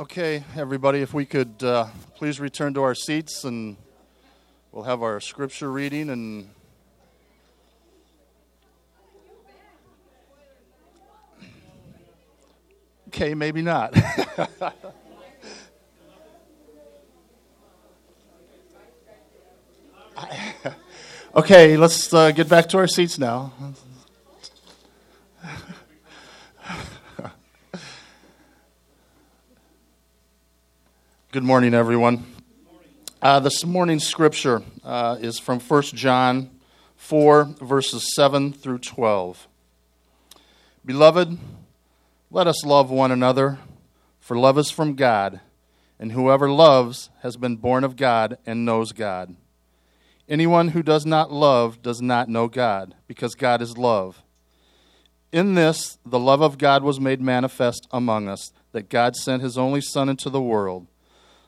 Okay, everybody, if we could uh, please return to our seats and we'll have our scripture reading and. Okay, maybe not. okay, let's uh, get back to our seats now. Good morning, everyone. Uh, this morning's scripture uh, is from 1 John 4, verses 7 through 12. Beloved, let us love one another, for love is from God, and whoever loves has been born of God and knows God. Anyone who does not love does not know God, because God is love. In this, the love of God was made manifest among us, that God sent his only Son into the world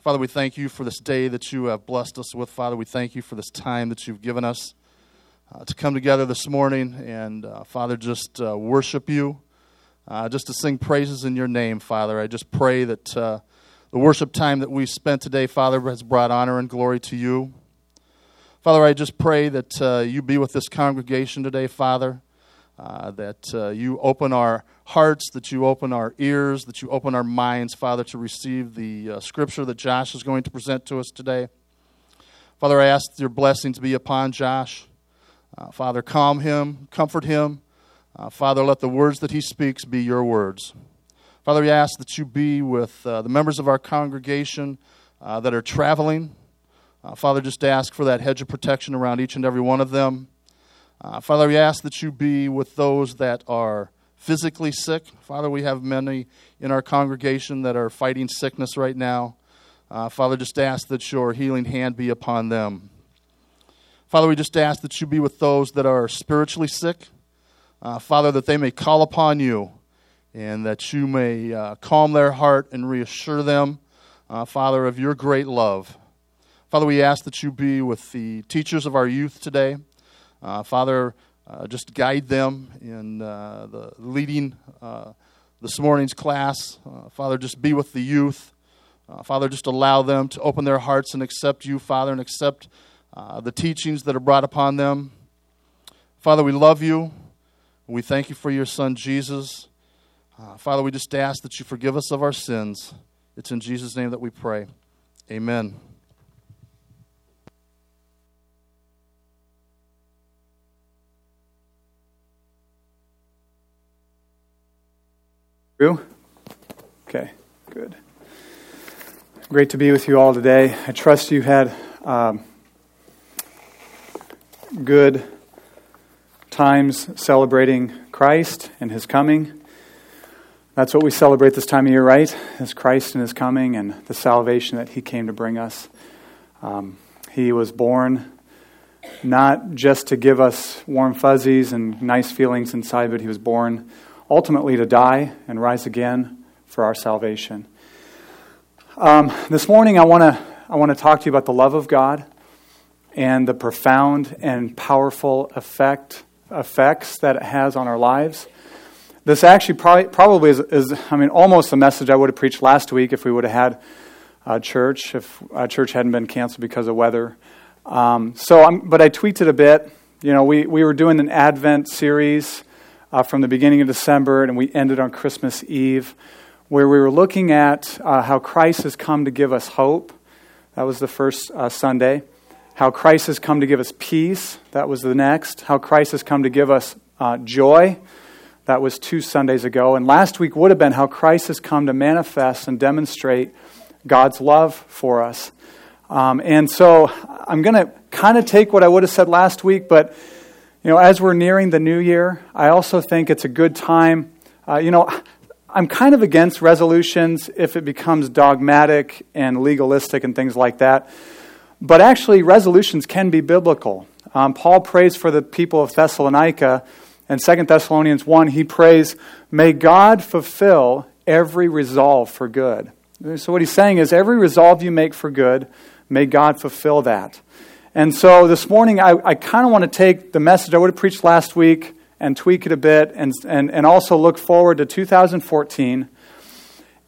Father, we thank you for this day that you have blessed us with. Father, we thank you for this time that you've given us uh, to come together this morning and, uh, Father, just uh, worship you, uh, just to sing praises in your name, Father. I just pray that uh, the worship time that we spent today, Father, has brought honor and glory to you. Father, I just pray that uh, you be with this congregation today, Father, that you open our hearts, that you open our ears, that you open our minds, Father, to receive the uh, scripture that Josh is going to present to us today. Father, I ask your blessings be upon Josh. Uh, Father, calm him, comfort him. Uh, Father, let the words that he speaks be your words. Father, we ask that you be with uh, the members of our congregation uh, that are traveling. Uh, Father, just ask for that hedge of protection around each and every one of them. Father, we ask that you be with those that are physically sick. Father, we have many in our congregation that are fighting sickness right now. Uh, Father, just ask that your healing hand be upon them. Father, we just ask that you be with those that are spiritually sick. Uh, Father, that they may call upon you and that you may uh, calm their heart and reassure them, uh, Father, of your great love. Father, we ask that you be with the teachers of our youth today. Uh, Father, uh, just guide them in uh, the leading uh, this morning's class. Uh, Father, just be with the youth. Uh, Father, just allow them to open their hearts and accept you, Father, and accept uh, the teachings that are brought upon them. Father, we love you. We thank you for your Son, Jesus. Father, we just ask that you forgive us of our sins. It's in Jesus' name that we pray. Amen. True? Okay, good. Great to be with you all today. I trust you had um, good times celebrating Christ and His coming. That's what we celebrate this time of year, right? Is Christ and His coming and the salvation that He came to bring us. Um, he was born not just to give us warm fuzzies and nice feelings inside, but He was born ultimately to die and rise again for our salvation. Um, this morning, I want to I want to talk to you about the love of God and the profound and powerful effect effects that it has on our lives. This actually probably, probably is, is, I mean, almost a message I would have preached last week if we would have had a church, if a church hadn't been canceled because of weather. Um, so, I'm, but I tweaked it a bit. You know, we, we were doing an Advent series uh, from the beginning of December, and we ended on Christmas Eve, where we were looking at uh, how Christ has come to give us hope. That was the first uh, Sunday. How Christ has come to give us peace. That was the next. How Christ has come to give us uh, joy. That was two Sundays ago. And last week would have been how Christ has come to manifest and demonstrate God's love for us. Um, and so I'm going to kind of take what I would have said last week, but you know, as we're nearing the new year, I also think it's a good time. Uh, you know, I'm kind of against resolutions if it becomes dogmatic and legalistic and things like that. But actually, resolutions can be biblical. Um, Paul prays for the people of Thessalonica. In 2 Thessalonians 1, he prays, May God fulfill every resolve for good. So, what he's saying is, every resolve you make for good, may God fulfill that. And so, this morning, I, I kind of want to take the message I would have preached last week and tweak it a bit and, and, and also look forward to 2014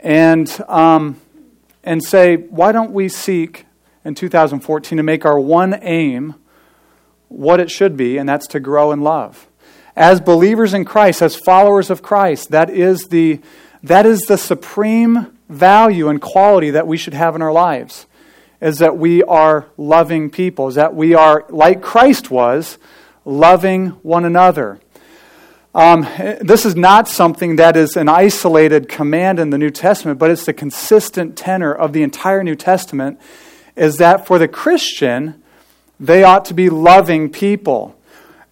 and, um, and say, why don't we seek in 2014 to make our one aim what it should be, and that's to grow in love. As believers in Christ, as followers of Christ, that is the, that is the supreme value and quality that we should have in our lives. Is that we are loving people, is that we are, like Christ was, loving one another. Um, this is not something that is an isolated command in the New Testament, but it's the consistent tenor of the entire New Testament. Is that for the Christian, they ought to be loving people.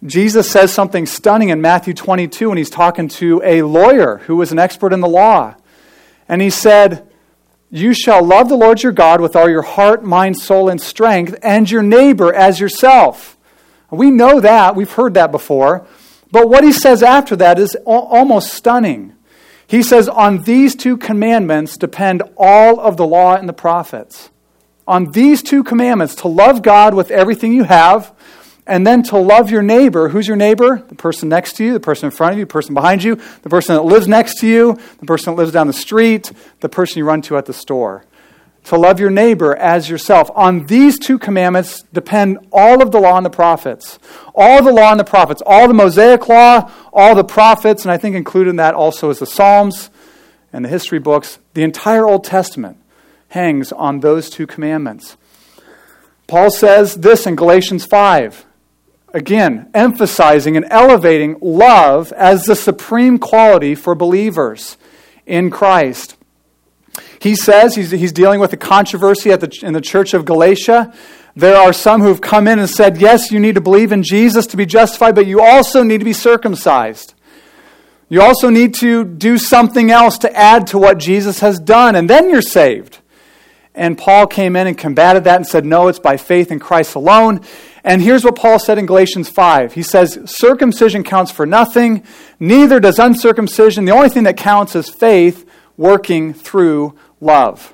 Jesus says something stunning in Matthew 22 when he's talking to a lawyer who was an expert in the law. And he said, You shall love the Lord your God with all your heart, mind, soul, and strength, and your neighbor as yourself. We know that. We've heard that before. But what he says after that is almost stunning. He says, On these two commandments depend all of the law and the prophets. On these two commandments, to love God with everything you have, and then to love your neighbor. Who's your neighbor? The person next to you, the person in front of you, the person behind you, the person that lives next to you, the person that lives down the street, the person you run to at the store to love your neighbor as yourself. On these two commandments depend all of the law and the prophets. All the law and the prophets, all the Mosaic law, all the prophets, and I think included in that also is the Psalms and the history books. The entire Old Testament hangs on those two commandments. Paul says this in Galatians 5. Again, emphasizing and elevating love as the supreme quality for believers in Christ. He says he's, he's dealing with a controversy at the, in the church of Galatia. There are some who've come in and said, yes, you need to believe in Jesus to be justified, but you also need to be circumcised. You also need to do something else to add to what Jesus has done, and then you're saved. And Paul came in and combated that and said, no, it's by faith in Christ alone. And here's what Paul said in Galatians 5. He says, circumcision counts for nothing, neither does uncircumcision. The only thing that counts is faith working through love.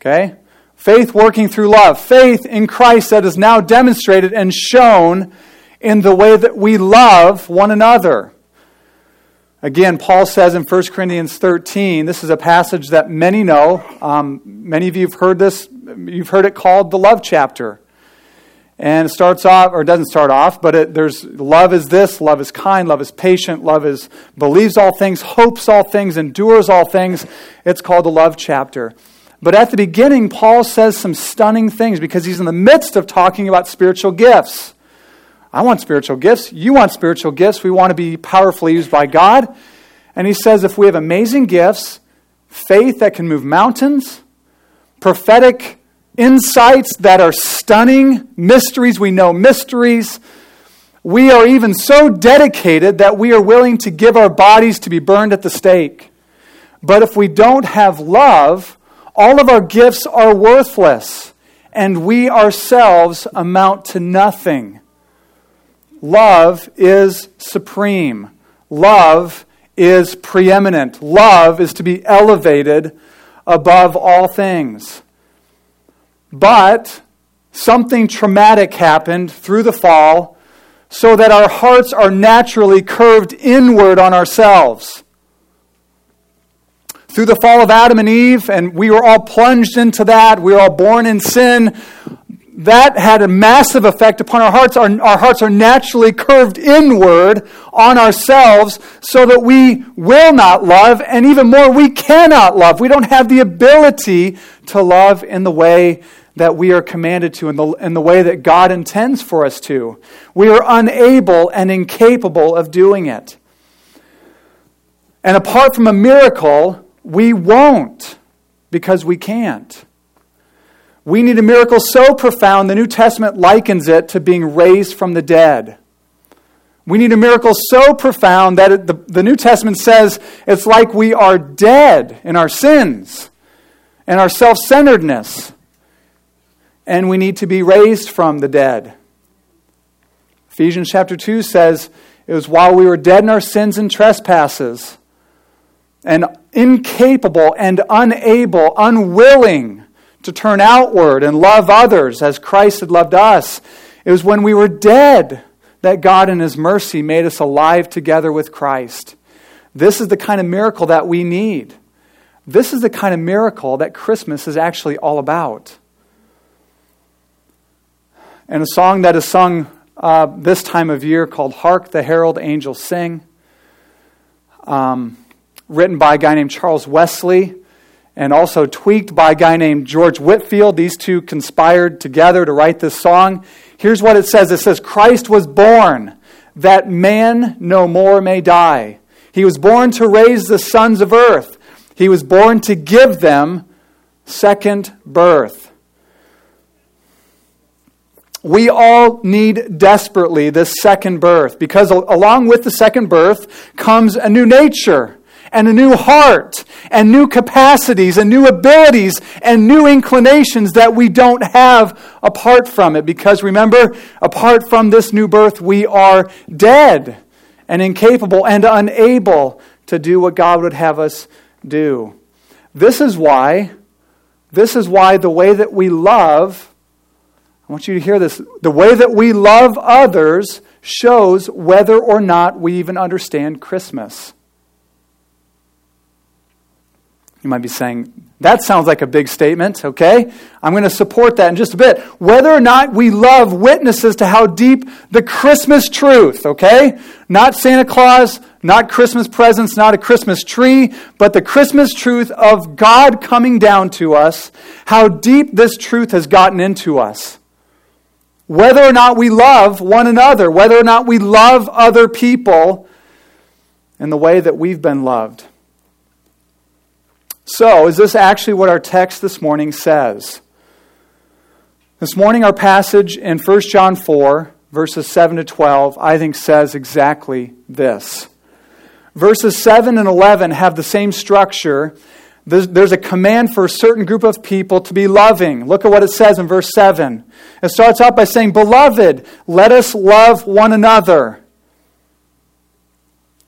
Okay? Faith working through love. Faith in Christ that is now demonstrated and shown in the way that we love one another. Again, Paul says in 1 Corinthians 13, this is a passage that many know. Um, many of you have heard this. You've heard it called the love chapter. And it starts off, or doesn't start off, but it, there's love is this, love is kind, love is patient, love is believes all things, hopes all things, endures all things. It's called the love chapter. But at the beginning, Paul says some stunning things because he's in the midst of talking about spiritual gifts. I want spiritual gifts. You want spiritual gifts. We want to be powerfully used by God. And he says if we have amazing gifts, faith that can move mountains, prophetic insights that are stunning, mysteries. We know mysteries. We are even so dedicated that we are willing to give our bodies to be burned at the stake. But if we don't have love, all of our gifts are worthless, and we ourselves amount to nothing. Love is supreme. Love is preeminent. Love is to be elevated above all things. But something traumatic happened through the fall so that our hearts are naturally curved inward on ourselves. Through the fall of Adam and Eve, and we were all plunged into that, we were all born in sin. That had a massive effect upon our hearts. Our, our hearts are naturally curved inward on ourselves so that we will not love, and even more, we cannot love. We don't have the ability to love in the way that we are commanded to, in the, in the way that God intends for us to. We are unable and incapable of doing it. And apart from a miracle, we won't because we can't. We need a miracle so profound, the New Testament likens it to being raised from the dead. We need a miracle so profound that it, the, the New Testament says it's like we are dead in our sins and our self centeredness and we need to be raised from the dead. Ephesians chapter 2 says, It was while we were dead in our sins and trespasses, and incapable and unable, unwilling to turn outward and love others as Christ had loved us. It was when we were dead that God, in His mercy, made us alive together with Christ. This is the kind of miracle that we need. This is the kind of miracle that Christmas is actually all about. And a song that is sung uh, this time of year called Hark the Herald Angels Sing, um, written by a guy named Charles Wesley and also tweaked by a guy named George Whitefield. These two conspired together to write this song. Here's what it says it says, Christ was born that man no more may die. He was born to raise the sons of earth, he was born to give them second birth. We all need desperately this second birth because along with the second birth comes a new nature and a new heart and new capacities and new abilities and new inclinations that we don't have apart from it. Because remember, apart from this new birth, we are dead and incapable and unable to do what God would have us do. This is why, this is why the way that we love I want you to hear this. The way that we love others shows whether or not we even understand Christmas. You might be saying, that sounds like a big statement, okay? I'm going to support that in just a bit. Whether or not we love witnesses to how deep the Christmas truth, okay? Not Santa Claus, not Christmas presents, not a Christmas tree, but the Christmas truth of God coming down to us, how deep this truth has gotten into us whether or not we love one another, whether or not we love other people in the way that we've been loved. So, is this actually what our text this morning says? This morning, our passage in 1 John 4, verses 7 to 12, I think says exactly this. Verses 7 and 11 have the same structure there's, there's a command for a certain group of people to be loving. Look at what it says in verse 7. It starts out by saying, Beloved, let us love one another.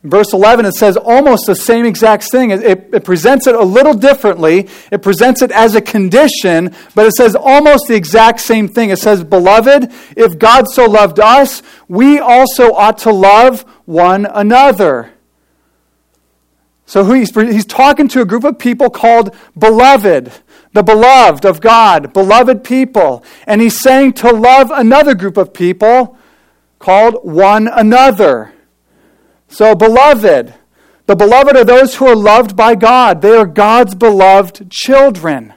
Verse 11, it says almost the same exact thing. It, it, it, presents it a little differently. It presents it as a condition, but it says almost the exact same thing. It says, Beloved, if God so loved us, we also ought to love one another. So he's, he's talking to a group of people called beloved, the beloved of God, beloved people. And he's saying to love another group of people called one another. So, beloved, the beloved are those who are loved by God. They are God's beloved children.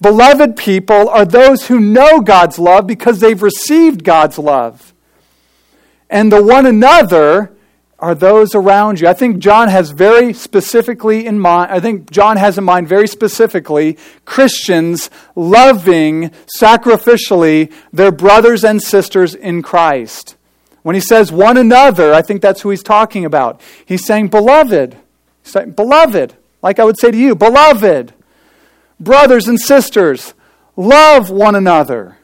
Beloved people are those who know God's love because they've received God's love. And the one another are those around you. I think John has very specifically in mind, I think John has in mind very specifically Christians loving sacrificially their brothers and sisters in Christ. When he says one another, I think that's who he's talking about. He's saying, beloved. He's saying, beloved. Like I would say to you, beloved. Brothers and sisters, love one another.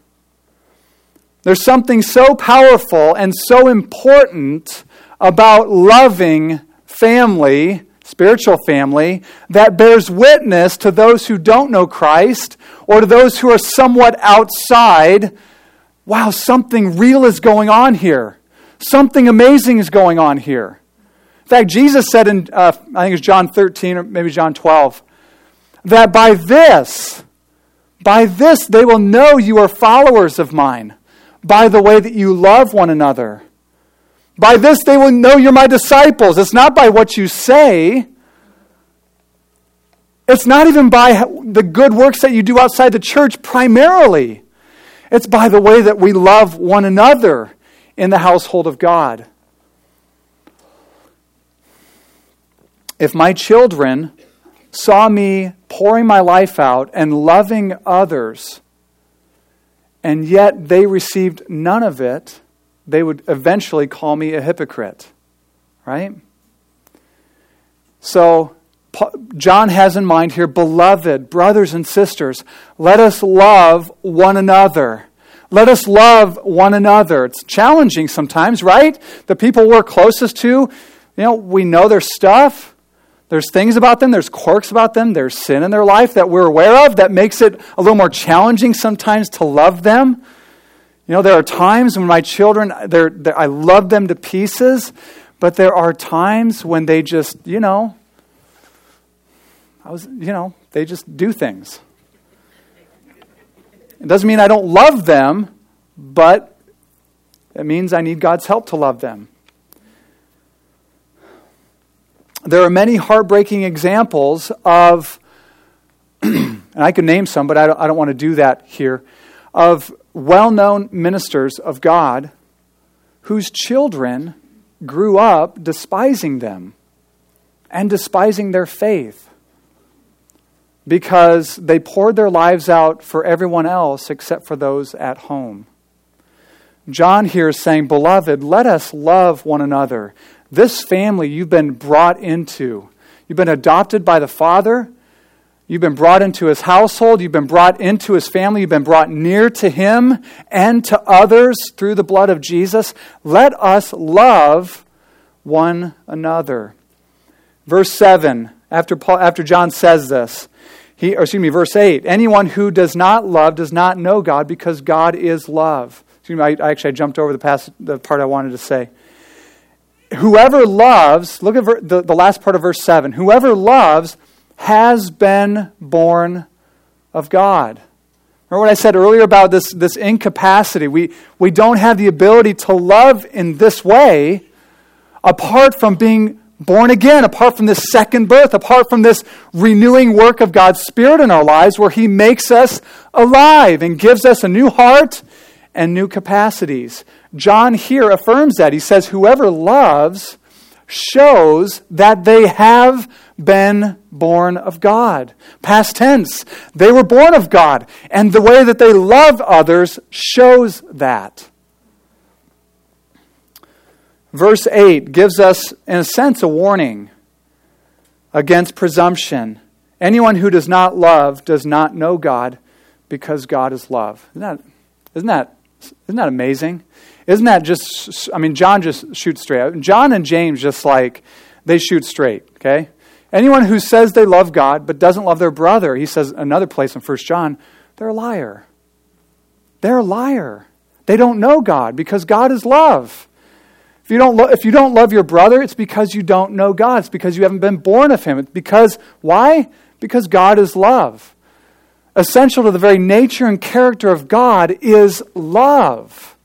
There's something so powerful and so important about loving family, spiritual family, that bears witness to those who don't know Christ or to those who are somewhat outside. Wow, something real is going on here. Something amazing is going on here. In fact, Jesus said in, uh, I think it's John 13 or maybe John 12, that by this, by this they will know you are followers of mine, by the way that you love one another. By this they will know you're my disciples. It's not by what you say. It's not even by the good works that you do outside the church primarily. It's by the way that we love one another in the household of God. If my children saw me pouring my life out and loving others, and yet they received none of it, they would eventually call me a hypocrite. Right? So, John has in mind here, beloved brothers and sisters, let us love one another. Let us love one another. It's challenging sometimes, right? The people we're closest to, you know, we know their stuff. There's things about them, there's quirks about them, there's sin in their life that we're aware of that makes it a little more challenging sometimes to love them. You know, there are times when my children, they're, they're, I love them to pieces, but there are times when they just, you know, I was, you know, they just do things. It doesn't mean I don't love them, but it means I need God's help to love them. There are many heartbreaking examples of, and I could name some, but I don't, I don't want to do that here, of well known ministers of God whose children grew up despising them and despising their faith because they poured their lives out for everyone else except for those at home. John here is saying, Beloved, let us love one another. This family you've been brought into, you've been adopted by the Father. You've been brought into his household. You've been brought into his family. You've been brought near to him and to others through the blood of Jesus. Let us love one another. Verse 7, after, Paul, after John says this, he, or excuse me, verse 8 anyone who does not love does not know God because God is love. Excuse me, I, I actually I jumped over the, the part I wanted to say whoever loves, look at ver- the, the last part of verse 7 whoever loves has been born of God. Remember what I said earlier about this, this incapacity? We, we don't have the ability to love in this way apart from being born again, apart from this second birth, apart from this renewing work of God's Spirit in our lives where He makes us alive and gives us a new heart and new capacities. John here affirms that. He says, Whoever loves shows that they have been born of God. Past tense, they were born of God, and the way that they love others shows that. Verse 8 gives us, in a sense, a warning against presumption. Anyone who does not love does not know God because God is love. Isn't that, isn't that, isn't that amazing? Isn't that just, I mean, John just shoots straight. John and James just like, they shoot straight, okay? Anyone who says they love God but doesn't love their brother, he says another place in 1 John, they're a liar. They're a liar. They don't know God because God is love. If you, don't lo- if you don't love your brother, it's because you don't know God. It's because you haven't been born of Him. It's because, why? Because God is love. Essential to the very nature and character of God is love.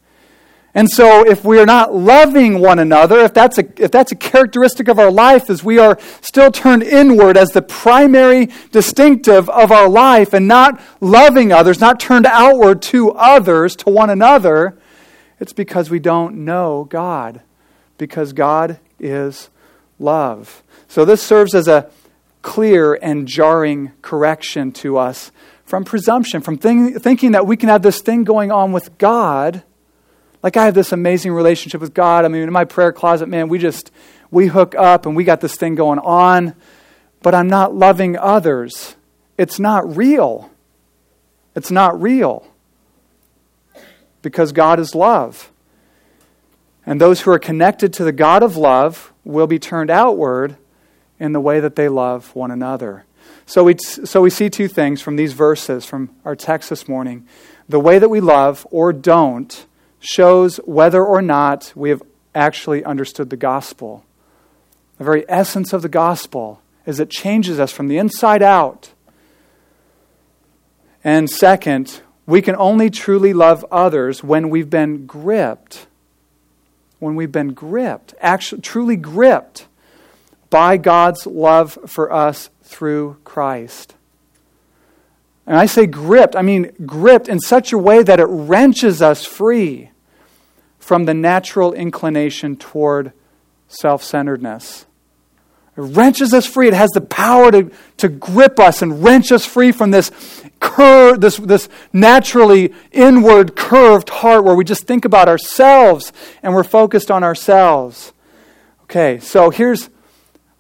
And so, if we are not loving one another, if that's, a, if that's a characteristic of our life, as we are still turned inward as the primary distinctive of our life and not loving others, not turned outward to others, to one another, it's because we don't know God, because God is love. So, this serves as a clear and jarring correction to us from presumption, from think, thinking that we can have this thing going on with God like I have this amazing relationship with God. I mean, in my prayer closet, man, we just we hook up and we got this thing going on, but I'm not loving others. It's not real. It's not real. Because God is love. And those who are connected to the God of love will be turned outward in the way that they love one another. So we, so we see two things from these verses, from our text this morning. The way that we love or don't shows whether or not we have actually understood the gospel. The very essence of the gospel is it changes us from the inside out. And second, we can only truly love others when we've been gripped, when we've been gripped, actually truly gripped by God's love for us through Christ. And I say gripped, I mean gripped in such a way that it wrenches us free from the natural inclination toward self centeredness. Wrenches us free. It has the power to, to grip us and wrench us free from this cur- this, this naturally inward curved heart where we just think about ourselves and we're focused on ourselves. Okay, so here's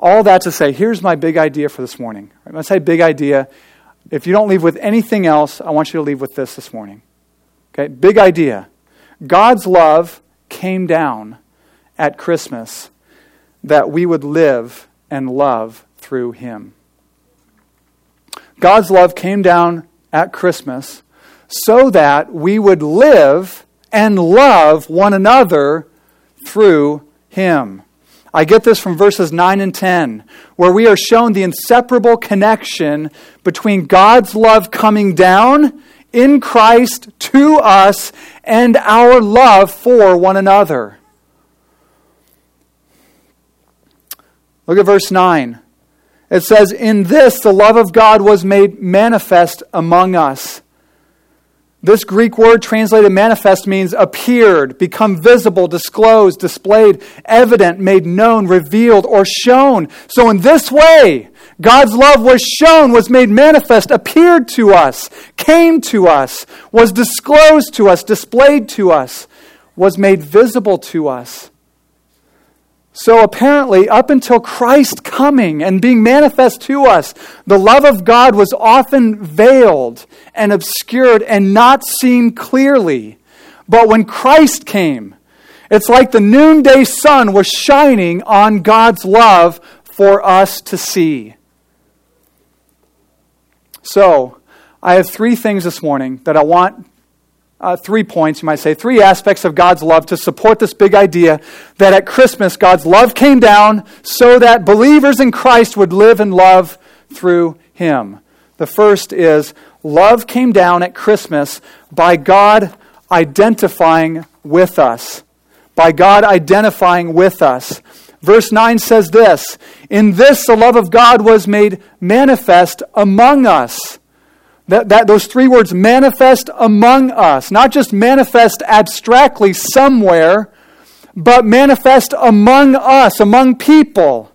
All that to say, here's my big idea for this morning. When I say big idea, if you don't leave with anything else, I want you to leave with this this morning. Okay, big idea. God's love came down at Christmas that we would live and love through Him. God's love came down at Christmas so that we would live and love one another through Him. I get this from verses 9 and 10, where we are shown the inseparable connection between God's love coming down in Christ to us and our love for one another. Look at verse 9. It says, In this the love of God was made manifest among us this Greek word translated manifest means appeared, become visible, disclosed, displayed, evident, made known, revealed, or shown. So, in this way, God's love was shown, was made manifest, appeared to us, came to us, was disclosed to us, displayed to us, was made visible to us. So apparently, up until Christ coming and being manifest to us, the love of God was often veiled and obscured and not seen clearly. But when Christ came, it's like the noonday sun was shining on God's love for us to see. So, I have three things this morning that I want uh, three points, you might say, three aspects of God's love to support this big idea that at Christmas, God's love came down so that believers in Christ would live and love through Him. The first is love came down at Christmas by God identifying with us. By God identifying with us. Verse 9 says this In this the love of God was made manifest among us that, that those three words manifest among us, not just manifest abstractly somewhere, but manifest among us, among people.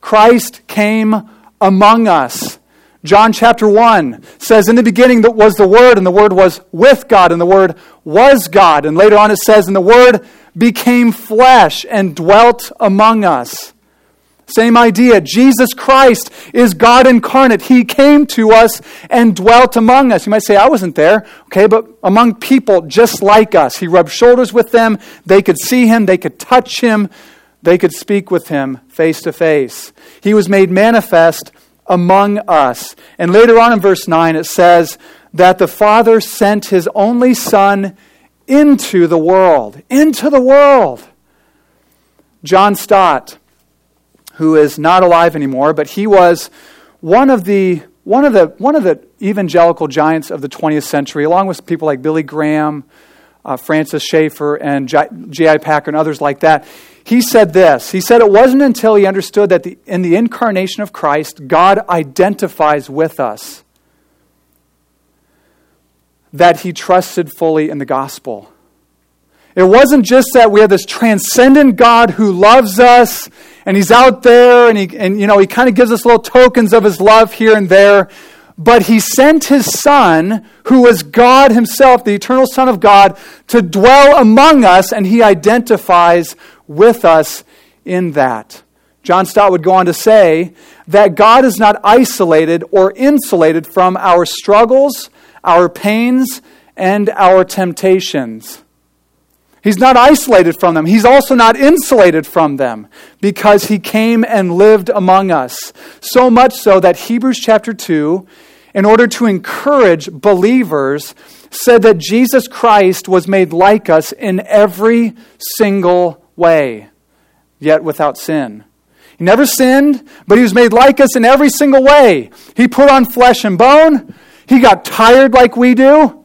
Christ came among us. John chapter 1 says, In the beginning that was the Word, and the Word was with God, and the Word was God. And later on it says, And the Word became flesh and dwelt among us. Same idea. Jesus Christ is God incarnate. He came to us and dwelt among us. You might say, I wasn't there. Okay, but among people just like us. He rubbed shoulders with them. They could see him. They could touch him. They could speak with him face to face. He was made manifest among us. And later on in verse 9, it says that the Father sent his only Son into the world. Into the world. John Stott who is not alive anymore, but he was one of the one of the one of the evangelical giants of the 20th century, along with people like Billy Graham, uh, Francis Schaeffer, and J.I. Packer, and others like that. He said this. He said it wasn't until he understood that the, in the incarnation of Christ, God identifies with us that he trusted fully in the gospel. It wasn't just that we have this transcendent God who loves us and he's out there and he and you know he kind of gives us little tokens of his love here and there but he sent his son who was God himself the eternal son of God to dwell among us and he identifies with us in that. John Stott would go on to say that God is not isolated or insulated from our struggles, our pains, and our temptations. He's not isolated from them. He's also not insulated from them because he came and lived among us. So much so that Hebrews chapter 2, in order to encourage believers, said that Jesus Christ was made like us in every single way, yet without sin. He never sinned, but he was made like us in every single way. He put on flesh and bone. He got tired like we do.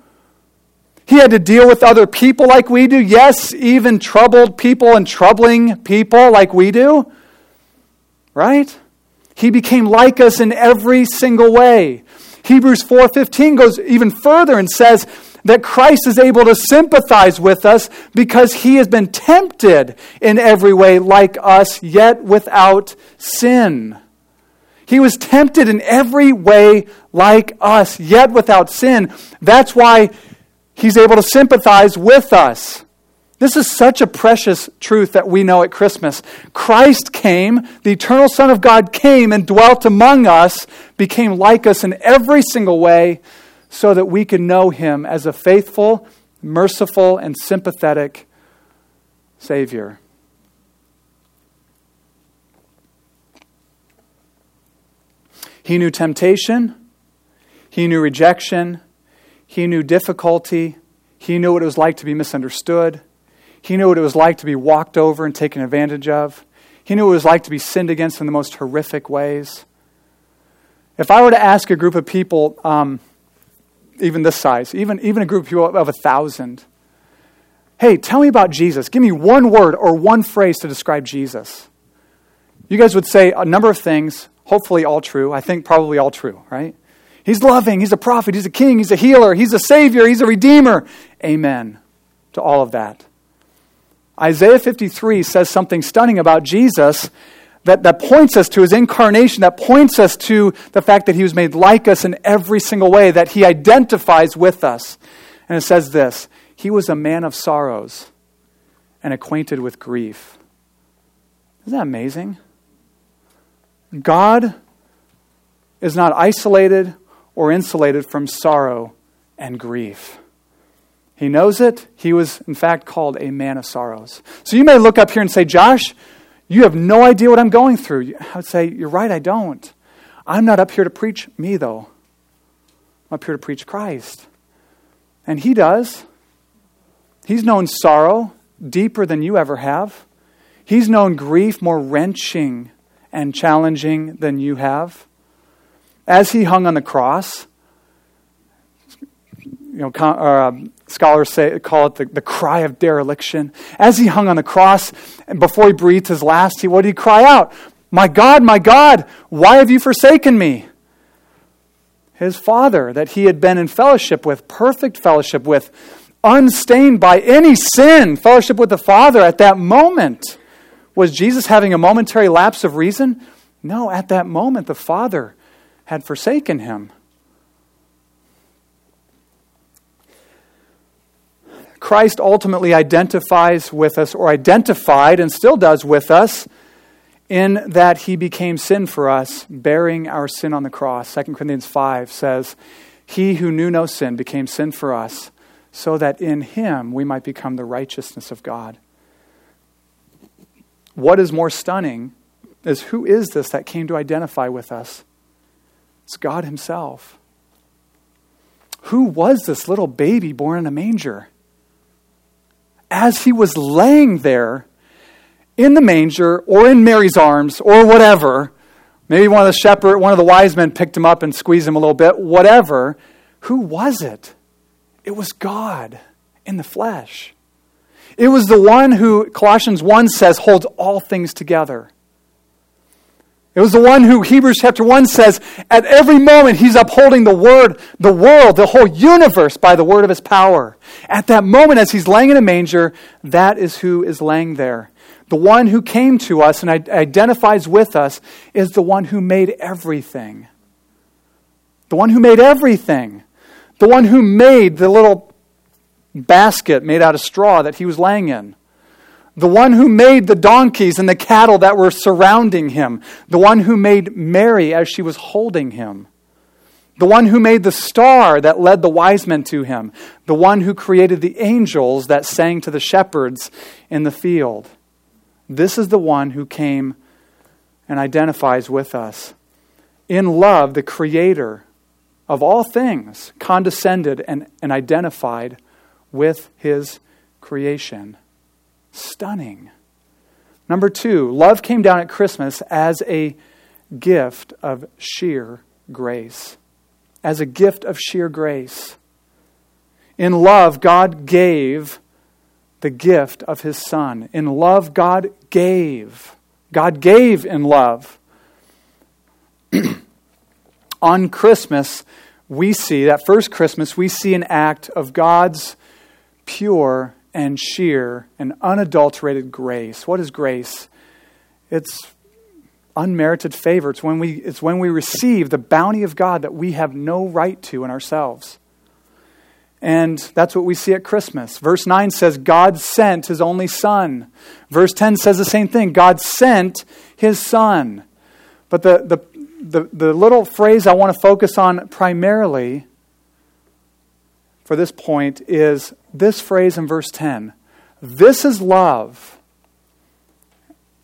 He had to deal with other people like we do. Yes, even troubled people and troubling people like we do. Right? He became like us in every single way. Hebrews 4:15 goes even further and says that Christ is able to sympathize with us because he has been tempted in every way like us yet without sin. He was tempted in every way like us yet without sin. That's why He's able to sympathize with us. This is such a precious truth that we know at Christmas. Christ came, the eternal Son of God came and dwelt among us, became like us in every single way, so that we can know him as a faithful, merciful, and sympathetic Savior. He knew temptation, he knew rejection, he knew difficulty, he knew what it was like to be misunderstood. He knew what it was like to be walked over and taken advantage of. He knew what it was like to be sinned against in the most horrific ways. If I were to ask a group of people, um, even this size, even, even a group of people of a thousand, hey, tell me about Jesus. Give me one word or one phrase to describe Jesus. You guys would say a number of things, hopefully all true. I think probably all true, right? He's loving, he's a prophet, he's a king, he's a healer, he's a savior, he's a redeemer. Amen to all of that. Isaiah 53 says something stunning about Jesus that, that points us to his incarnation, that points us to the fact that he was made like us in every single way, that he identifies with us. And it says this He was a man of sorrows and acquainted with grief. Isn't that amazing? God is not isolated or insulated from sorrow and grief. He knows it. He was, in fact, called a man of sorrows. So you may look up here and say, Josh, you have no idea what I'm going through. I would say, You're right, I don't. I'm not up here to preach me, though. I'm up here to preach Christ. And He does. He's known sorrow deeper than you ever have, He's known grief more wrenching and challenging than you have. As He hung on the cross, you know, uh, scholars say, call it the, the cry of dereliction. As he hung on the cross, and before he breathed his last, he, what did he cry out? My God, my God, why have you forsaken me? His Father, that he had been in fellowship with, perfect fellowship with, unstained by any sin, fellowship with the Father at that moment. Was Jesus having a momentary lapse of reason? No, at that moment, the Father had forsaken him. Christ ultimately identifies with us, or identified and still does with us, in that he became sin for us, bearing our sin on the cross. 2 Corinthians 5 says, He who knew no sin became sin for us, so that in him we might become the righteousness of God. What is more stunning is who is this that came to identify with us? It's God Himself. Who was this little baby born in a manger? as he was laying there in the manger or in Mary's arms or whatever, maybe one of the shepherd, one of the wise men picked him up and squeezed him a little bit, whatever, who was it? It was God in the flesh. It was the one who Colossians 1 says holds all things together. It was the one who Hebrews chapter 1 says, at every moment he's upholding the word, the world, the whole universe by the word of his power. At that moment, as he's laying in a manger, that is who is laying there. The one who came to us and identifies with us is the one who made everything. The one who made everything. The one who made the little basket made out of straw that he was laying in the one who made the donkeys and the cattle that were surrounding him, the one who made Mary as she was holding him, the one who made the star that led the wise men to him, the one who created the angels that sang to the shepherds in the field. This is the one who came and identifies with us. In love, the creator of all things condescended and, and identified with his creation. Stunning. Number two, love came down at Christmas as a gift of sheer grace. As a gift of sheer grace. In love, God gave the gift of his Son. In love, God gave. God gave in love. On Christmas, we see, that first Christmas, we see an act of God's pure and sheer and unadulterated grace. What is grace? It's unmerited favor. It's when we, it's when we receive the bounty of God that we have no right to in ourselves. And that's what we see at Christmas. Verse 9 says, God sent his only Son. Verse 10 says the same thing God sent his Son. But the, the, the, the little phrase I want to focus on primarily for this point is this phrase in verse 10 This is love.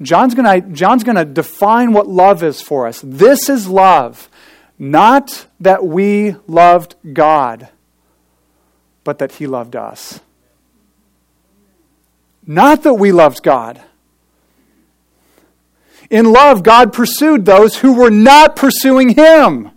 John's going John's to define what love is for us. This is love. Not that we loved God, but that He loved us. Not that we loved God. In love, God pursued those who were not pursuing Him.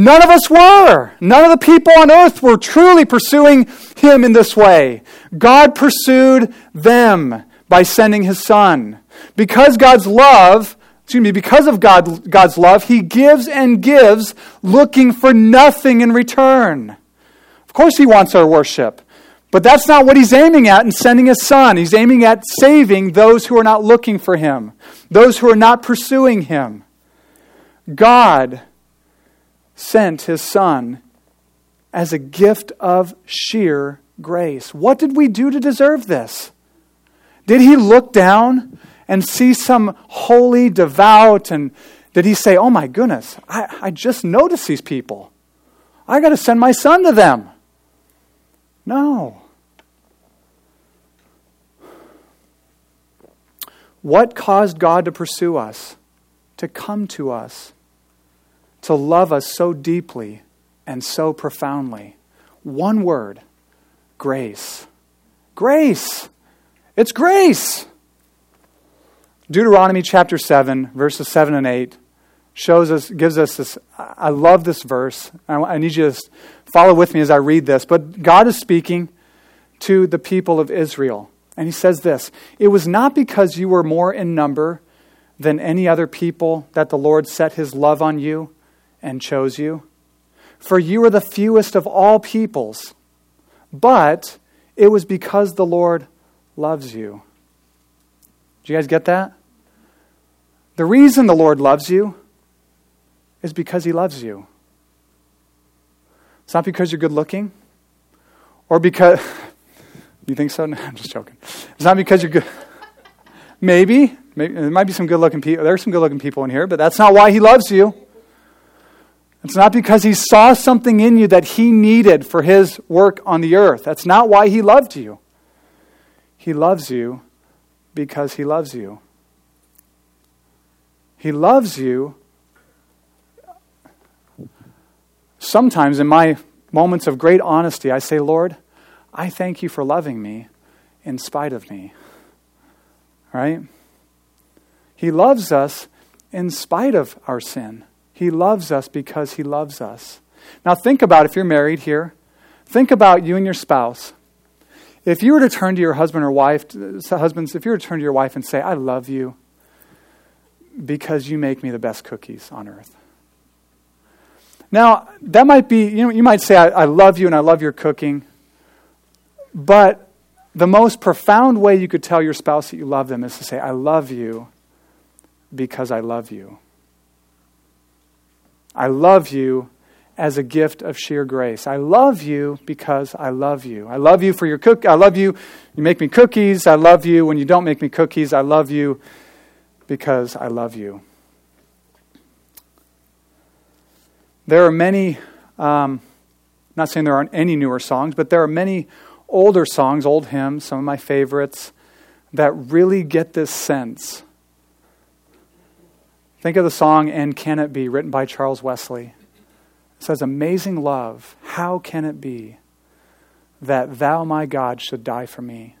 None of us were. None of the people on earth were truly pursuing Him in this way. God pursued them by sending His Son. Because God's love excuse me, because of God, God's love, he gives and gives looking for nothing in return. Of course, he wants our worship, but that's not what he's aiming at in sending his son. He's aiming at saving those who are not looking for him, those who are not pursuing him. God sent his son as a gift of sheer grace. What did we do to deserve this? Did he look down and see some holy, devout, and did he say, Oh my goodness, I, I just noticed these people. I got to send my son to them? No. What caused God to pursue us, to come to us, to love us so deeply and so profoundly? One word grace. Grace. It's grace. Deuteronomy chapter 7, verses 7 and 8 shows us, gives us this. I love this verse. I, need you to follow with me as I read this. But God is speaking to the people of Israel. And he says this It was not because you were more in number than any other people that the Lord set his love on you and chose you. For you are the fewest of all peoples. But it was because the Lord loves you. Do you guys get that? The reason the Lord loves you is because he loves you. It's not because you're good looking or because. You think so? No, I'm just joking. It's not because you're good. Maybe. Maybe there might be some good looking people. There are some good looking people in here, but that's not why he loves you. It's not because he saw something in you that he needed for his work on the earth. That's not why he loved you. He loves you because he loves you. He loves you. Sometimes in my moments of great honesty, I say, Lord, I thank you for loving me in spite of me. Right? He loves us in spite of our sin. He loves us because He loves us. Now, think about if you're married here, think about you and your spouse. If you were to turn to your husband or wife, uh, husbands, if you were to turn to your wife and say, I love you, because you make me the best cookies on earth. Now, that might be, you know, you might say, I, I love you and I love your cooking, but the most profound way you could tell your spouse that you love them is to say, I love you because I love you. I love you as a gift of sheer grace. I love you because I love you. I love you for your cook. I love you. You make me cookies. I love you when you don't make me cookies. I love you because I love you. There are many, um, not saying there aren't any newer songs, but there are many older songs, old hymns, some of my favorites, that really get this sense. Think of the song And Can It Be, written by Charles Wesley. It says, Amazing love, how can it be that thou, my God, should die for me?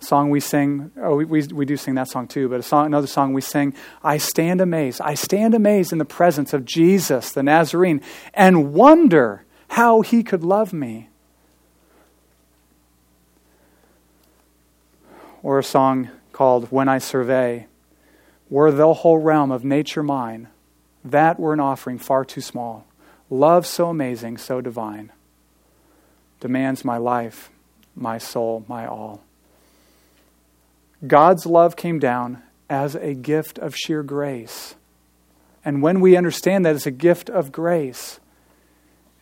song we sing, oh, we, we, we, do sing that song too, but a song, another song we sing, I stand amazed. I stand amazed in the presence of Jesus, the Nazarene, and wonder how he could love me. Or a song called When I Survey, were the whole realm of nature mine, that were an offering far too small. Love so amazing, so divine, demands my life, my soul, my all. God's love came down as a gift of sheer grace. And when we understand that it's a gift of grace,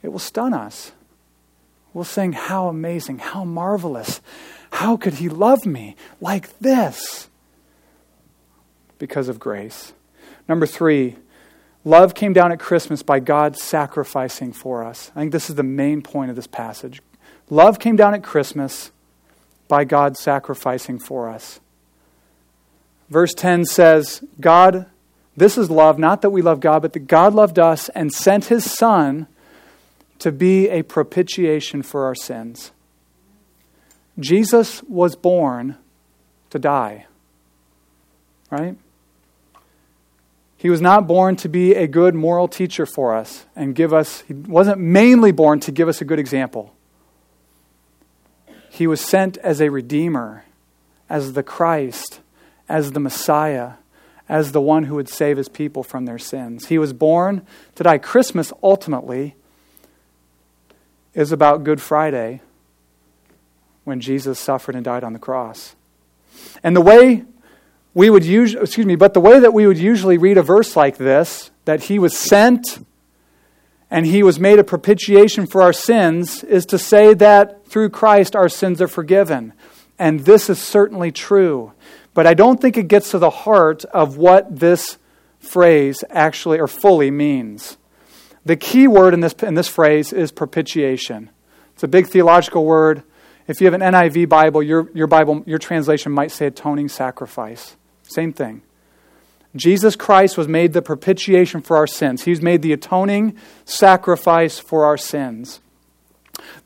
it will stun us. We'll sing, How amazing, how marvelous. How could he love me like this? Because of grace. Number three, love came down at Christmas by God sacrificing for us. I think this is the main point of this passage. Love came down at Christmas by God sacrificing for us. Verse 10 says, God, this is love, not that we love God, but that God loved us and sent his Son to be a propitiation for our sins. Jesus was born to die, right? He was not born to be a good moral teacher for us and give us, he wasn't mainly born to give us a good example. He was sent as a redeemer, as the Christ, as the Messiah, as the one who would save his people from their sins. He was born to die. Christmas ultimately is about Good Friday when Jesus suffered and died on the cross. And the way we would usually, excuse me, but the way that we would usually read a verse like this, that he was sent and he was made a propitiation for our sins, is to say that through Christ our sins are forgiven. And this is certainly true. But I don't think it gets to the heart of what this phrase actually or fully means. The key word in this, in this phrase is propitiation. It's a big theological word. If you have an NIV Bible, your, your Bible, your translation might say atoning sacrifice. Same thing. Jesus Christ was made the propitiation for our sins. He was made the atoning sacrifice for our sins.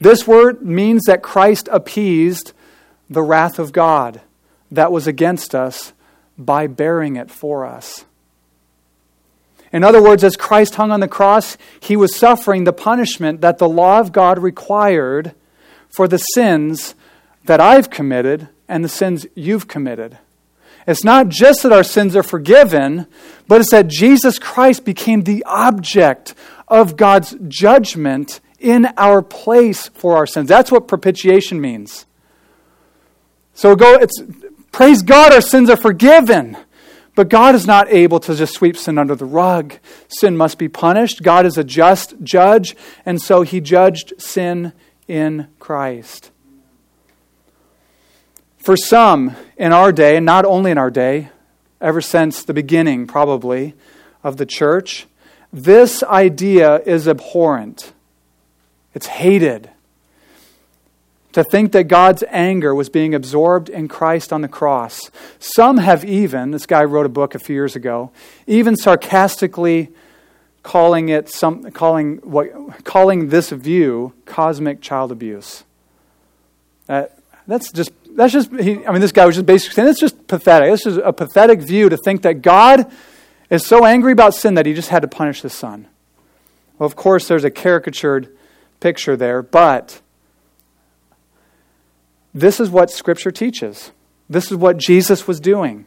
This word means that Christ appeased the wrath of God that was against us by bearing it for us. In other words, as Christ hung on the cross, he was suffering the punishment that the law of God required for the sins that I've committed and the sins you've committed. It's not just that our sins are forgiven, but it's that Jesus Christ became the object of God's judgment in our place for our sins. That's what propitiation means. So go, it's praise God, our sins are forgiven. But God is not able to just sweep sin under the rug. Sin must be punished. God is a just judge, and so he judged sin in Christ. For some in our day, and not only in our day, ever since the beginning probably of the church, this idea is abhorrent. It's hated. To think that God's anger was being absorbed in Christ on the cross. Some have even, this guy wrote a book a few years ago, even sarcastically calling it some calling what calling this view cosmic child abuse. Uh, that's just that's just he, I mean this guy was just basically saying it's just pathetic. This is a pathetic view to think that God is so angry about sin that he just had to punish his son. Well, of course, there's a caricatured picture there, but this is what Scripture teaches. This is what Jesus was doing.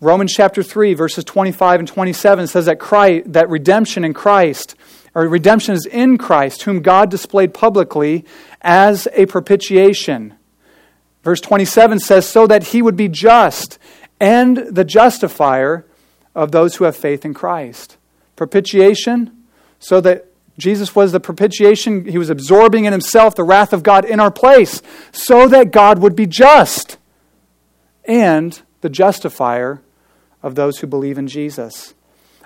Romans chapter 3, verses 25 and 27 says that, Christ, that redemption in Christ, or redemption is in Christ, whom God displayed publicly as a propitiation. Verse 27 says, so that he would be just and the justifier of those who have faith in Christ. Propitiation, so that Jesus was the propitiation. He was absorbing in himself the wrath of God in our place so that God would be just and the justifier of those who believe in Jesus.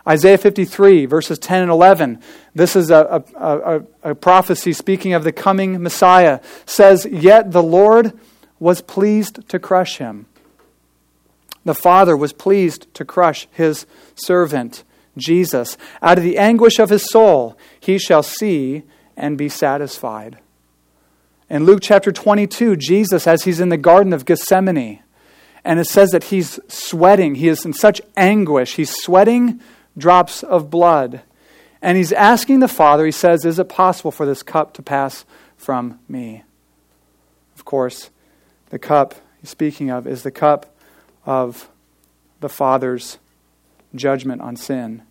Isaiah 53, verses 10 and 11. This is a, a, a, a prophecy speaking of the coming Messiah. Says, Yet the Lord was pleased to crush him. The Father was pleased to crush his servant. Jesus. Out of the anguish of his soul, he shall see and be satisfied. In Luke chapter 22, Jesus, as he's in the Garden of Gethsemane, and it says that he's sweating, he is in such anguish, he's sweating drops of blood. And he's asking the Father, he says, Is it possible for this cup to pass from me? Of course, the cup he's speaking of is the cup of the Father's judgment on sin.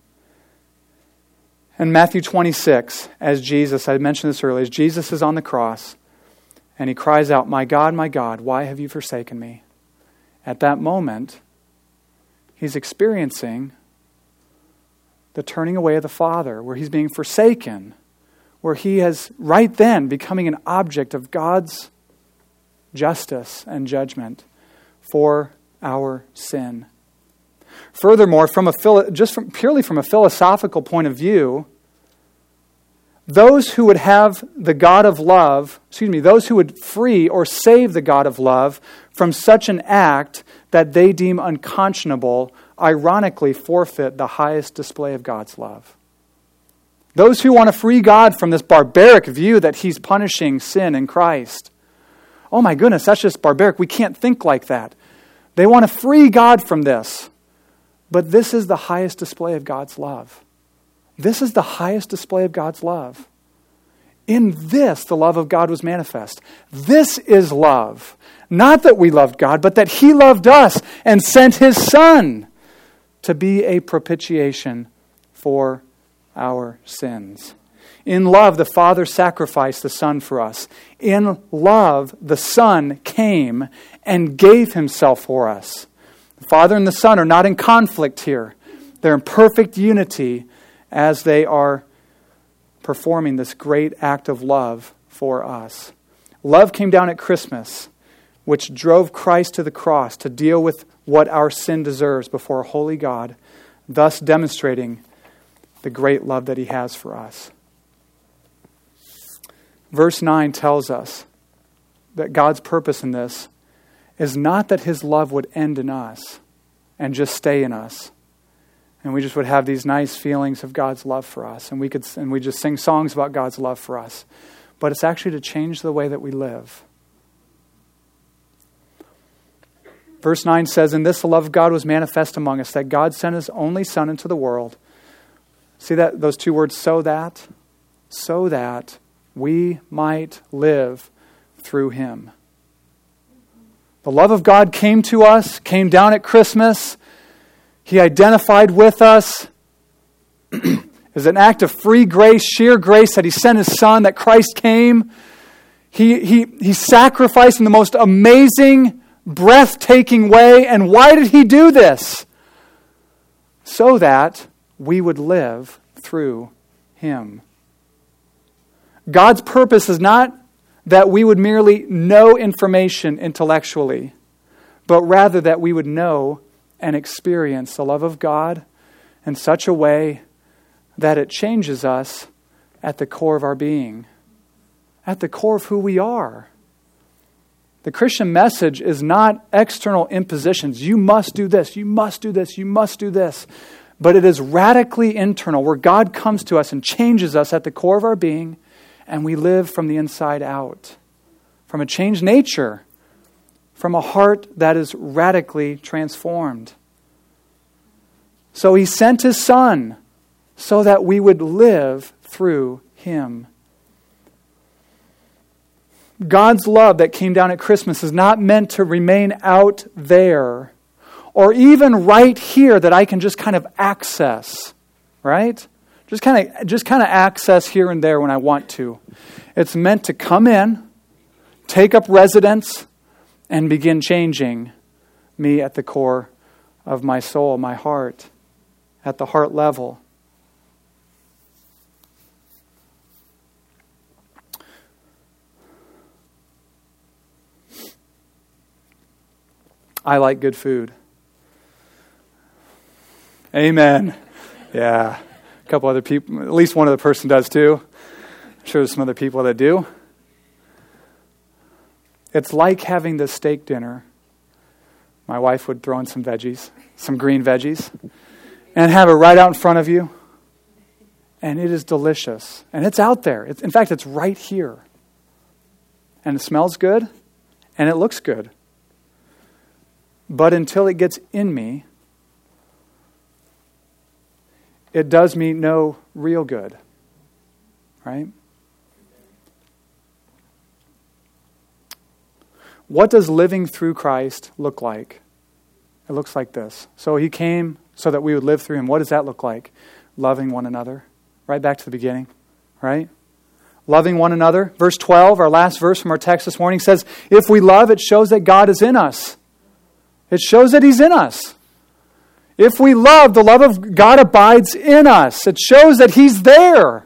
In Matthew 26, as Jesus, I mentioned this earlier, as Jesus is on the cross and he cries out, My God, my God, why have you forsaken me? At that moment, he's experiencing the turning away of the Father, where he's being forsaken, where he has right then becoming an object of God's justice and judgment for our sin. Furthermore, from a just from, purely from a philosophical point of view, those who would have the God of love, excuse me, those who would free or save the God of love from such an act that they deem unconscionable, ironically forfeit the highest display of God's love. Those who want to free God from this barbaric view that He's punishing sin in Christ. Oh my goodness, that's just barbaric. We can't think like that. They want to free God from this. But this is the highest display of God's love. This is the highest display of God's love. In this, the love of God was manifest. This is love. Not that we loved God, but that He loved us and sent His Son to be a propitiation for our sins. In love, the Father sacrificed the Son for us. In love, the Son came and gave Himself for us. The Father and the Son are not in conflict here, they're in perfect unity as they are performing this great act of love for us. Love came down at Christmas, which drove Christ to the cross to deal with what our sin deserves before a holy God, thus demonstrating the great love that He has for us. Verse 9 tells us that God's purpose in this is not that His love would end in us and just stay in us. And we just would have these nice feelings of God's love for us. And we, could, and we just sing songs about God's love for us. But it's actually to change the way that we live. Verse 9 says, In this the love of God was manifest among us, that God sent his only Son into the world. See that those two words, so that? So that we might live through him. The love of God came to us, came down at Christmas. He identified with us. as an act of free grace, sheer grace, that He sent His Son, that Christ came. He, he, he sacrificed in the most amazing, breathtaking way. And why did He do this? So that we would live through Him. God's purpose is not that we would merely know information intellectually, but rather that we would know and experience the love of God in such a way that it changes us at the core of our being, at the core of who we are. The Christian message is not external impositions. You must do this, you must do this, you must do this. But it is radically internal, where God comes to us and changes us at the core of our being, and we live from the inside out, from a changed nature, from a heart that is radically transformed. So he sent his son so that we would live through him. God's love that came down at Christmas is not meant to remain out there or even right here that I can just kind of access, right? Just kind of just kind of access here and there when I want to. It's meant to come in, take up residence and begin changing me at the core of my soul, my heart, at the heart level. I like good food. Amen. Yeah. A couple other people, at least one other person does too. I'm sure there's some other people that do. It's like having the steak dinner. My wife would throw in some veggies, some green veggies, and have it right out in front of you. And it is delicious. And it's out there. It's, in fact, it's right here. And it smells good, and it looks good. But until it gets in me, it does me no real good. Right? What does living through Christ look like? It looks like this. So he came so that we would live through him. What does that look like? Loving one another. Right back to the beginning, right? Loving one another. Verse 12, our last verse from our text this morning says, If we love, it shows that God is in us. It shows that he's in us. If we love, the love of God abides in us. It shows that He's there.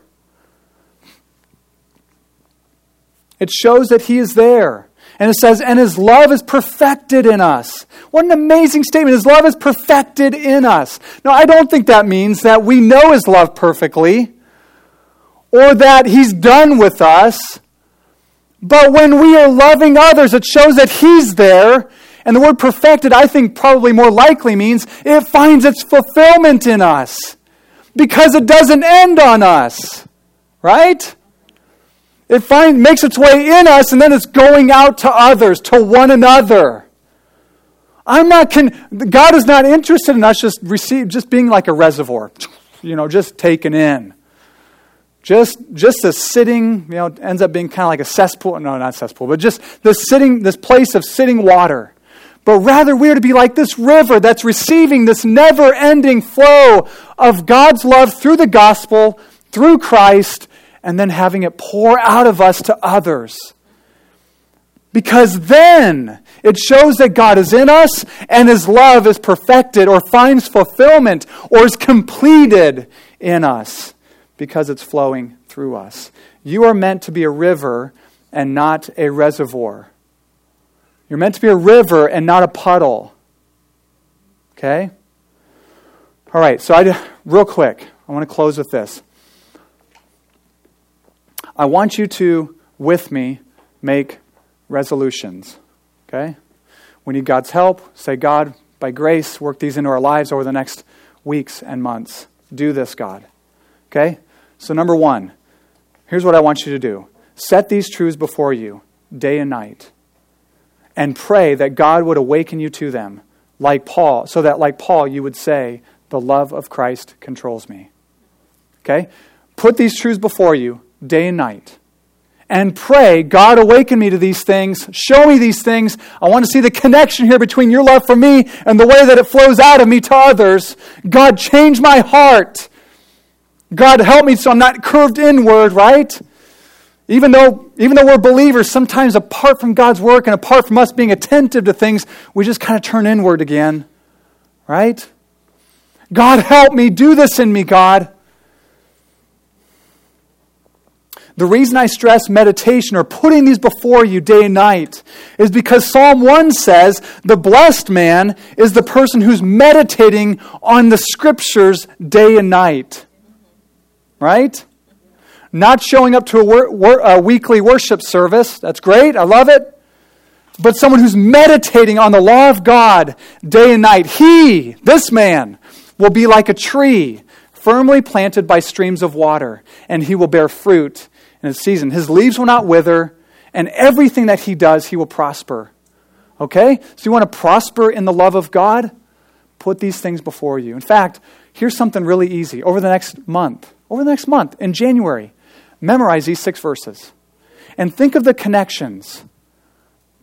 It shows that He is there. And it says, and His love is perfected in us. What an amazing statement. His love is perfected in us. Now, I don't think that means that we know His love perfectly or that He's done with us. But when we are loving others, it shows that He's there. And the word perfected, I think, probably more likely means it finds its fulfillment in us because it doesn't end on us. Right? It find, makes its way in us and then it's going out to others, to one another. I'm not con- God is not interested in us just receive just being like a reservoir, you know, just taken in. Just just a sitting, you know, ends up being kind of like a cesspool. No, not cesspool, but just this sitting, this place of sitting water. But rather, we are to be like this river that's receiving this never ending flow of God's love through the gospel, through Christ, and then having it pour out of us to others. Because then it shows that God is in us and His love is perfected or finds fulfillment or is completed in us because it's flowing through us. You are meant to be a river and not a reservoir. You're meant to be a river and not a puddle. Okay? All right, so I real quick, I want to close with this. I want you to, with me, make resolutions. Okay? We need God's help. Say, God, by grace, work these into our lives over the next weeks and months. Do this, God. Okay? So, number one, here's what I want you to do set these truths before you day and night and pray that God would awaken you to them like Paul, so that, like Paul, you would say, The love of Christ controls me. Okay? Put these truths before you day and night. And pray, God, awaken me to these things. Show me these things. I want to see the connection here between your love for me and the way that it flows out of me to others. God, change my heart. God, help me so I'm not curved inward, right? Even though, even though we're believers, sometimes apart from God's work and apart from us being attentive to things, we just kind of turn inward again, right? God, help me. Do this in me, God. The reason I stress meditation or putting these before you day and night is because Psalm 1 says the blessed man is the person who's meditating on the scriptures day and night. Right? Not showing up to a, wor- wor- a weekly worship service. That's great. I love it. But someone who's meditating on the law of God day and night. He, this man, will be like a tree firmly planted by streams of water, and he will bear fruit in his season. His leaves will not wither, and everything that he does, he will prosper. Okay? So you want to prosper in the love of God? Put these things before you. In fact, here's something really easy. Over the next month, over the next month, in January, memorize these six verses. And think of the connections.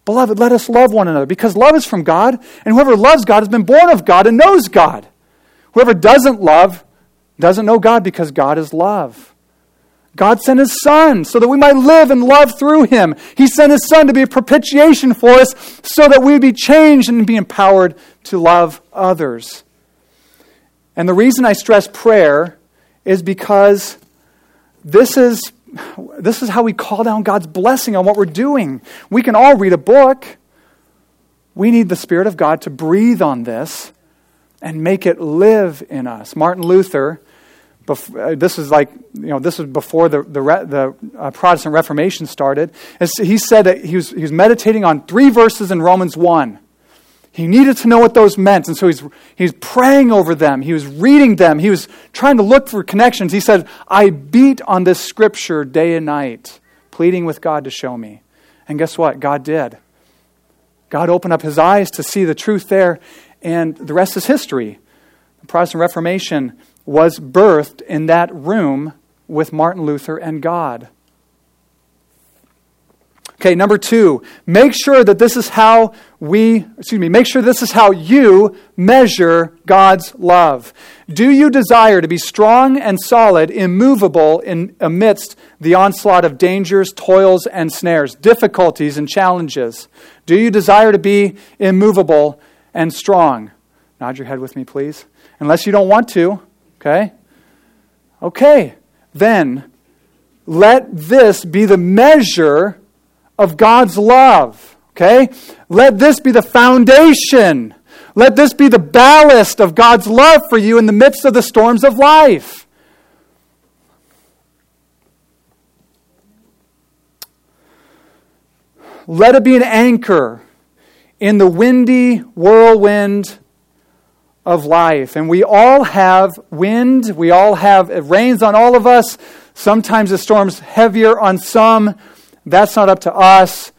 Beloved, let us love one another because love is from God, and whoever loves God has been born of God and knows God. Whoever doesn't love doesn't know God because God is love. God sent his son so that we might live and love through him. He sent his son to be a propitiation for us so that we would be changed and be empowered to love others. And the reason I stress prayer is because this is, this is how we call down God's blessing on what we're doing. We can all read a book. We need the Spirit of God to breathe on this and make it live in us. Martin Luther uh, this is like, you know, this was before the, the, the uh, Protestant Reformation started. he said that he was, he was meditating on three verses in Romans 1. He needed to know what those meant, and so he's, he's praying over them. He was reading them. He was trying to look for connections. He said, I beat on this scripture day and night, pleading with God to show me. And guess what? God did. God opened up his eyes to see the truth there, and the rest is history. The Protestant Reformation was birthed in that room with Martin Luther and God. Okay, number two, make sure that this is how we, excuse me, make sure this is how you measure God's love. Do you desire to be strong and solid, immovable in, amidst the onslaught of dangers, toils, and snares, difficulties, and challenges? Do you desire to be immovable and strong? Nod your head with me, please. Unless you don't want to, Okay? Okay, then let this be the measure of God's love. Okay? Let this be the foundation. Let this be the ballast of God's love for you in the midst of the storms of life. Let it be an anchor in the windy whirlwind of life. And we all have wind, we all have, it rains on all of us. Sometimes the storm's heavier on some. That's not up to us.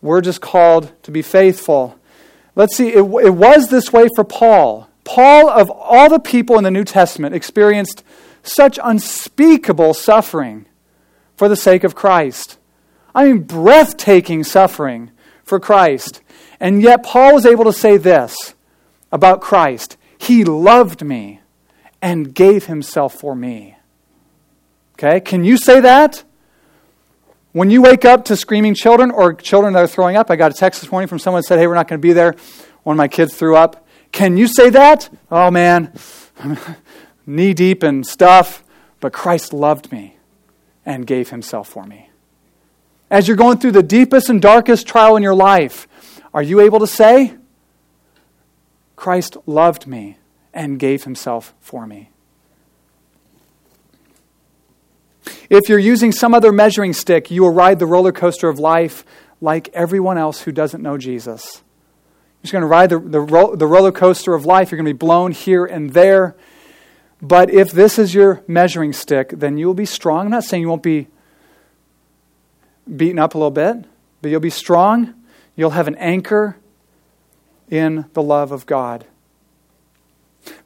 We're just called to be faithful. Let's see, it, it was this way for Paul. Paul, of all the people in the New Testament, experienced such unspeakable suffering for the sake of Christ. I mean, breathtaking suffering for Christ. And yet, Paul was able to say this about Christ He loved me and gave himself for me. Okay? Can you say that? When you wake up to screaming children or children that are throwing up, I got a text this morning from someone that said, Hey, we're not going to be there. One of my kids threw up. Can you say that? Oh, man, knee deep in stuff, but Christ loved me and gave himself for me. As you're going through the deepest and darkest trial in your life, are you able to say, Christ loved me and gave himself for me? If you're using some other measuring stick, you will ride the roller coaster of life like everyone else who doesn't know Jesus. You're just going to ride the, the, ro- the roller coaster of life. You're going to be blown here and there. But if this is your measuring stick, then you will be strong. I'm not saying you won't be beaten up a little bit, but you'll be strong. You'll have an anchor in the love of God.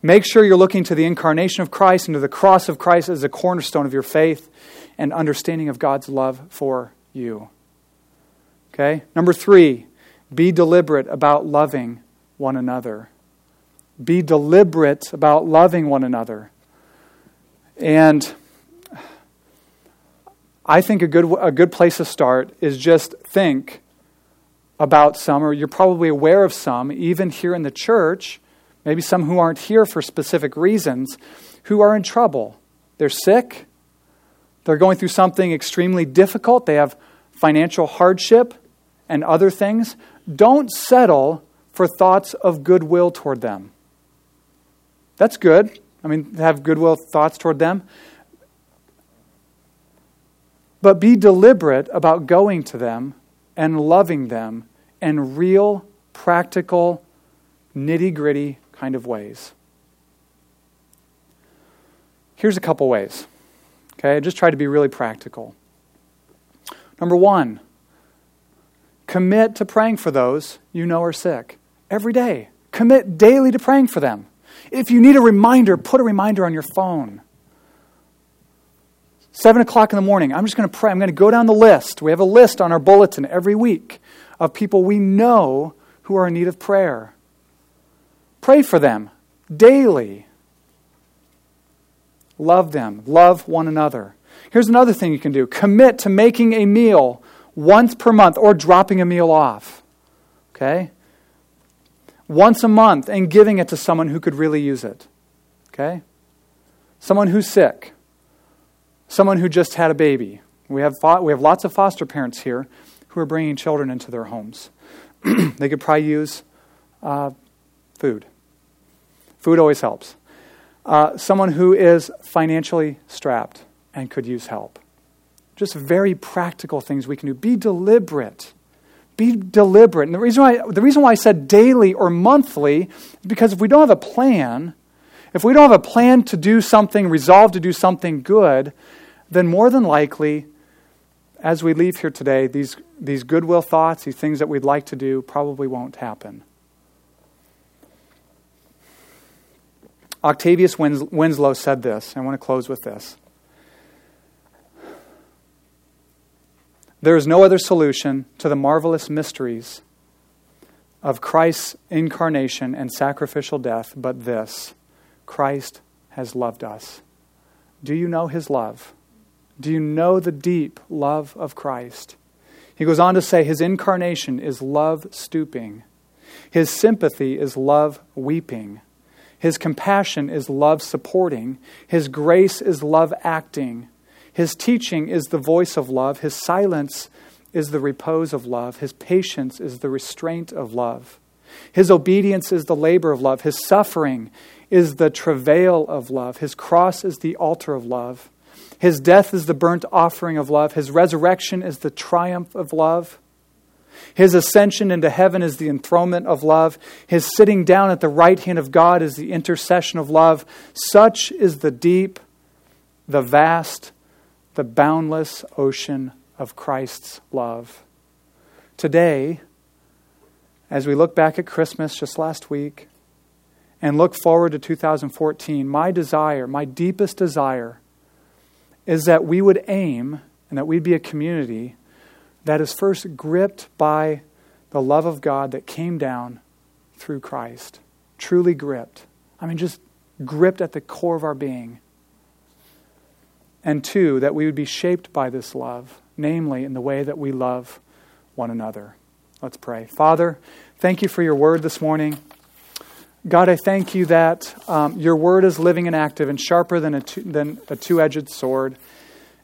Make sure you're looking to the incarnation of Christ and to the cross of Christ as the cornerstone of your faith and understanding of God's love for you. Okay? Number three, be deliberate about loving one another. Be deliberate about loving one another. And I think a good, a good place to start is just think about some, or you're probably aware of some, even here in the church, maybe some who aren't here for specific reasons, who are in trouble. They're sick, they're going through something extremely difficult, they have financial hardship and other things. Don't settle for thoughts of goodwill toward them. That's good. I mean, have goodwill thoughts toward them. But be deliberate about going to them and loving them in real, practical, nitty gritty kind of ways. Here's a couple ways. Okay, I just try to be really practical. Number one, commit to praying for those you know are sick every day. Commit daily to praying for them. If you need a reminder, put a reminder on your phone. Seven o'clock in the morning, I'm just going to pray. I'm going to go down the list. We have a list on our bulletin every week of people we know who are in need of prayer. Pray for them daily. Love them. Love one another. Here's another thing you can do commit to making a meal once per month or dropping a meal off. Okay? Once a month and giving it to someone who could really use it. Okay? Someone who's sick someone who just had a baby. We have, fo- we have lots of foster parents here who are bringing children into their homes. they could probably use uh, food. Food always helps. Uh, someone who is financially strapped and could use help. Just very practical things we can do. Be deliberate. Be deliberate. And the reason why, the reason why I said daily or monthly is because if we don't have a plan, if we don't have a plan to do something, resolve to do something good, then more than likely, as we leave here today, these, these goodwill thoughts, these things that we'd like to do, probably won't happen. Octavius Winslow said this. I want to close with this. There is no other solution to the marvelous mysteries of Christ's incarnation and sacrificial death but this Christ has loved us. Do you know his love? Do you know the deep love of Christ? He goes on to say his incarnation is love stooping, his sympathy is love weeping, his compassion is love supporting, his grace is love acting, his teaching is the voice of love, his silence is the repose of love. His patience is the restraint of love. His obedience is the labor of love. His suffering is the travail of love. His cross is the altar of love. His death is the burnt offering of love. His resurrection is the triumph of love. His ascension into heaven is the enthronement of love. His sitting down at the right hand of God is the intercession of love. Such is the deep, the vast, the boundless ocean of Christ's love. Today, as we look back at Christmas just last week and look forward to 2014, my desire, my deepest desire, is that we would aim and that we'd be a community that is first gripped by the love of God that came down through Christ. Truly gripped. I mean, just gripped at the core of our being. And two, that we would be shaped by this love, namely in the way that we love one another. Let's pray. Father, thank you for your word this morning. God, I thank you that um, your word is living and active and sharper than a, two, than a two-edged sword.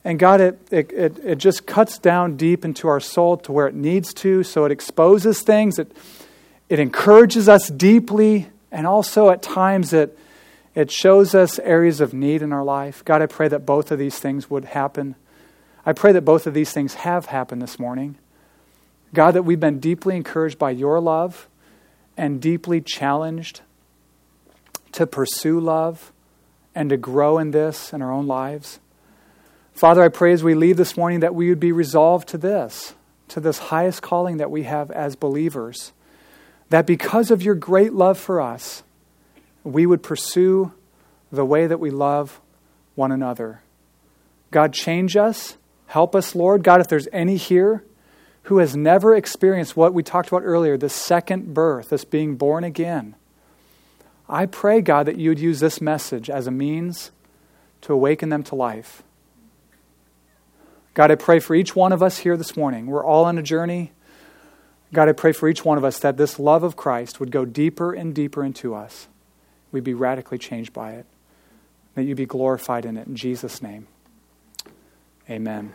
And God, it, it, it, it just cuts down deep into our soul to where it needs to, so it exposes things, it, it encourages us deeply, and also at times it, it shows us areas of need in our life. God, I pray that both of these things would happen. I pray that both of these things have happened this morning. God, that we've been deeply encouraged by your love and deeply challenged to pursue love and to grow in this in our own lives. Father, I pray as we leave this morning that we would be resolved to this, to this highest calling that we have as believers. That because of your great love for us, we would pursue the way that we love one another. God, change us. Help us, Lord. God, if there's any here who has never experienced what we talked about earlier, the second birth, this being born again, I pray, God, that you would use this message as a means to awaken them to life. God, I pray for each one of us here this morning. We're all on a journey. God, I pray for each one of us that this love of Christ would go deeper and deeper into us. We'd be radically changed by it. That you be glorified in it. In Jesus' name, amen.